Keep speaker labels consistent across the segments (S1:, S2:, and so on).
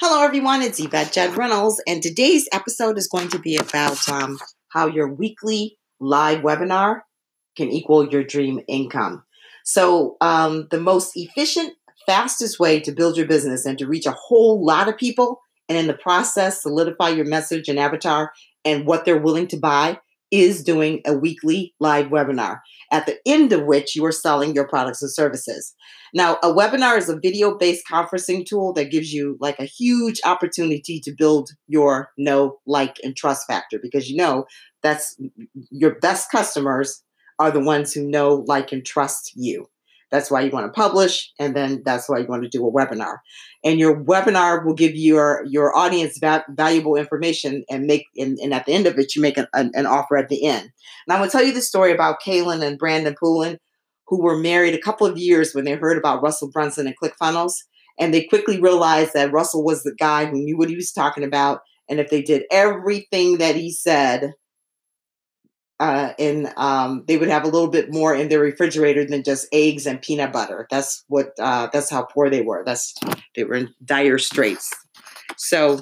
S1: Hello, everyone. It's Yvette Judd Reynolds, and today's episode is going to be about um, how your weekly live webinar can equal your dream income. So, um, the most efficient, fastest way to build your business and to reach a whole lot of people, and in the process, solidify your message and avatar and what they're willing to buy is doing a weekly live webinar, at the end of which you are selling your products and services. Now, a webinar is a video based conferencing tool that gives you like a huge opportunity to build your know, like, and trust factor because you know that's your best customers are the ones who know, like, and trust you. That's why you want to publish, and then that's why you want to do a webinar. And your webinar will give your your audience va- valuable information, and make and, and, at the end of it, you make an, an, an offer at the end. And I'm going to tell you the story about Kaelin and Brandon Poulin, who were married a couple of years when they heard about Russell Brunson and ClickFunnels, and they quickly realized that Russell was the guy who knew what he was talking about, and if they did everything that he said, uh, and um, they would have a little bit more in their refrigerator than just eggs and peanut butter. That's what. Uh, that's how poor they were. That's they were in dire straits. So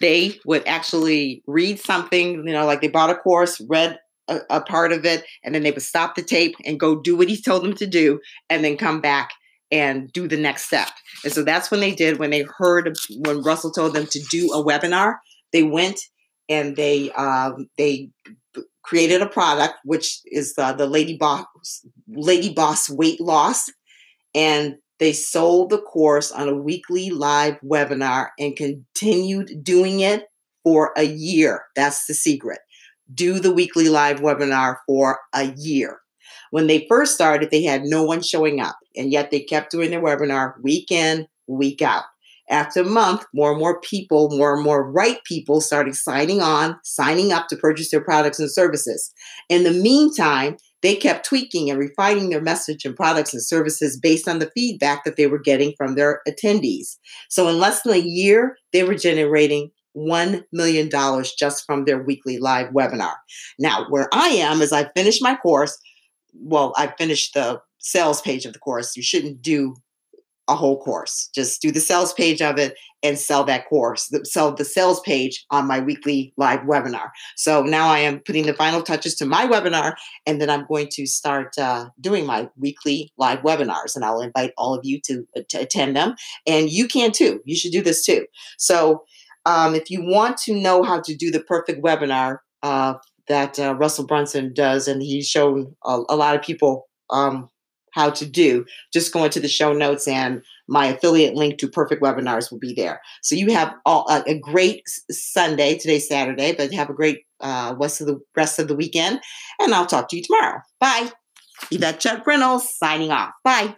S1: they would actually read something. You know, like they bought a course, read a, a part of it, and then they would stop the tape and go do what he told them to do, and then come back and do the next step. And so that's when they did. When they heard when Russell told them to do a webinar, they went and they um, they created a product which is the, the lady boss lady boss weight loss and they sold the course on a weekly live webinar and continued doing it for a year. That's the secret. Do the weekly live webinar for a year. When they first started they had no one showing up and yet they kept doing their webinar week in week out after a month, more and more people, more and more right people started signing on, signing up to purchase their products and services. In the meantime, they kept tweaking and refining their message and products and services based on the feedback that they were getting from their attendees. So, in less than a year, they were generating $1 million just from their weekly live webinar. Now, where I am is I finished my course. Well, I finished the sales page of the course. You shouldn't do a whole course. Just do the sales page of it and sell that course, sell the sales page on my weekly live webinar. So now I am putting the final touches to my webinar, and then I'm going to start uh, doing my weekly live webinars, and I'll invite all of you to, uh, to attend them. And you can too. You should do this too. So um, if you want to know how to do the perfect webinar uh, that uh, Russell Brunson does, and he's shown a, a lot of people um, how to do, just go into the show notes and my affiliate link to perfect webinars will be there. So you have all, uh, a great Sunday. Today's Saturday, but have a great uh, rest of the rest of the weekend. And I'll talk to you tomorrow. Bye. Yvette Judd Reynolds signing off. Bye.